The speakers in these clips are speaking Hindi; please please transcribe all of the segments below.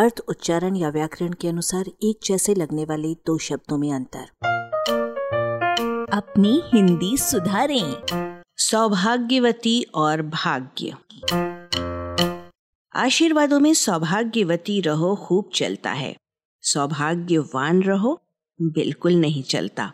अर्थ उच्चारण या व्याकरण के अनुसार एक जैसे लगने वाले दो शब्दों में अंतर। अपनी हिंदी सुधारें। सौभाग्यवती और भाग्य। आशीर्वादों में सौभाग्यवती रहो, खूब चलता है। सौभाग्यवान रहो, बिल्कुल नहीं चलता।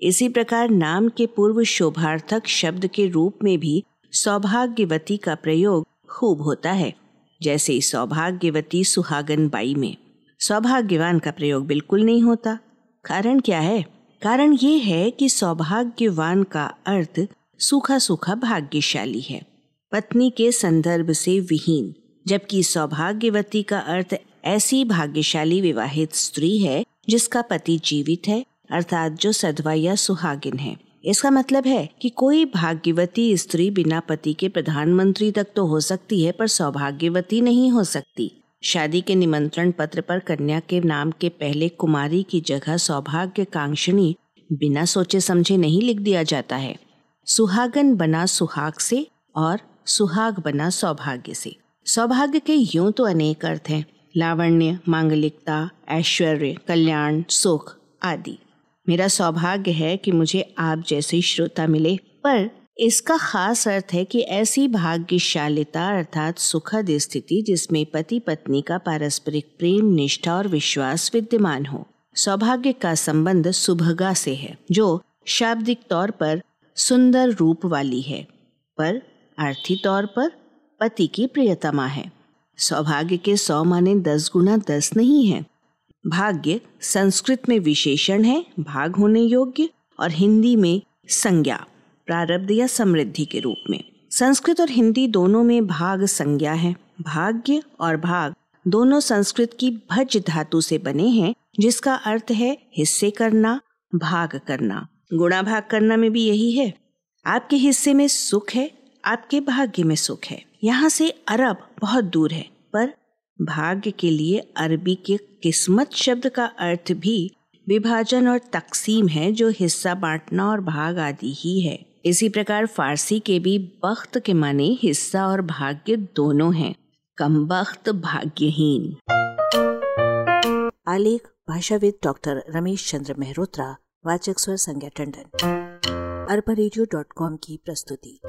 इसी प्रकार नाम के पूर्व शोभार्थक शब्द के रूप में भी सौभाग्यवती का प्रयोग खूब होता है। जैसे सौभाग्यवती सुहागन बाई में। सौभाग्यवान का प्रयोग बिल्कुल नहीं होता। कारण क्या है? कारण ये है कि सौभाग्यवान का अर्थ सूखा सूखा भाग्यशाली है। पत्नी के संदर्भ से विहीन, जबकि सौभाग्यवती का अर्थ ऐसी भाग्यशाली विवाहित स्त्री है जिसका पति जीवित है, अर्थात जो सदवा या सुहागिन है। इसका मतलब है कि कोई भाग्यवती स्त्री बिना पति के प्रधानमंत्री तक तो हो सकती है, पर सौभाग्यवती नहीं हो सकती। शादी के निमंत्रण पत्र पर कन्या के नाम के पहले कुमारी की जगह सौभाग्य कांक्षणी बिना सोचे समझे नहीं लिख दिया जाता है। सुहागन बना सुहाग से और सुहाग बना सौभाग्य से। सौभाग्य के यूँ तो अनेक अर्थ हैं। लावण्य, मांगलिकता, ऐश्वर्य, कल्याण, सुख आदि। मेरा सौभाग्य है कि मुझे आप जैसे श्रोता मिले, पर इसका खास अर्थ है कि ऐसी भाग्यशालिता अर्थात सुखद स्थिति जिसमें पति पत्नी का पारस्परिक प्रेम, निष्ठा और विश्वास विद्यमान हो। सौभाग्य का संबंध सुभगा से है, जो शाब्दिक तौर पर सुंदर रूप वाली है, पर आर्थिक तौर पर पति की प्रियतमा है। सौभाग्य के सौ माने दस गुना दस नहीं है भाग्य संस्कृत में विशेषण है, भाग होने योग्य, और हिंदी में संज्ञा, प्रारब्ध या समृद्धि के रूप में। संस्कृत और हिंदी दोनों में भाग संज्ञा है। भाग्य और भाग दोनों संस्कृत की भज धातु से बने हैं, जिसका अर्थ है हिस्से करना, भाग करना। गुणा भाग करना में भी यही है। आपके हिस्से में सुख है, आपके भाग्य में सुख है। यहाँ से अरब बहुत दूर है, पर भाग्य के लिए अरबी के किस्मत शब्द का अर्थ भी विभाजन और तकसीम है, जो हिस्सा बांटना और भाग आदि ही है। इसी प्रकार फारसी के भी बख्त के माने हिस्सा और भाग्य दोनों हैं। कम बख्त भाग्यहीन। आलेख, भाषाविद डॉक्टर रमेश चंद्र मेहरोत्रा, वाचक स्वर संज्ञा टंडन। अरबा की प्रस्तुति।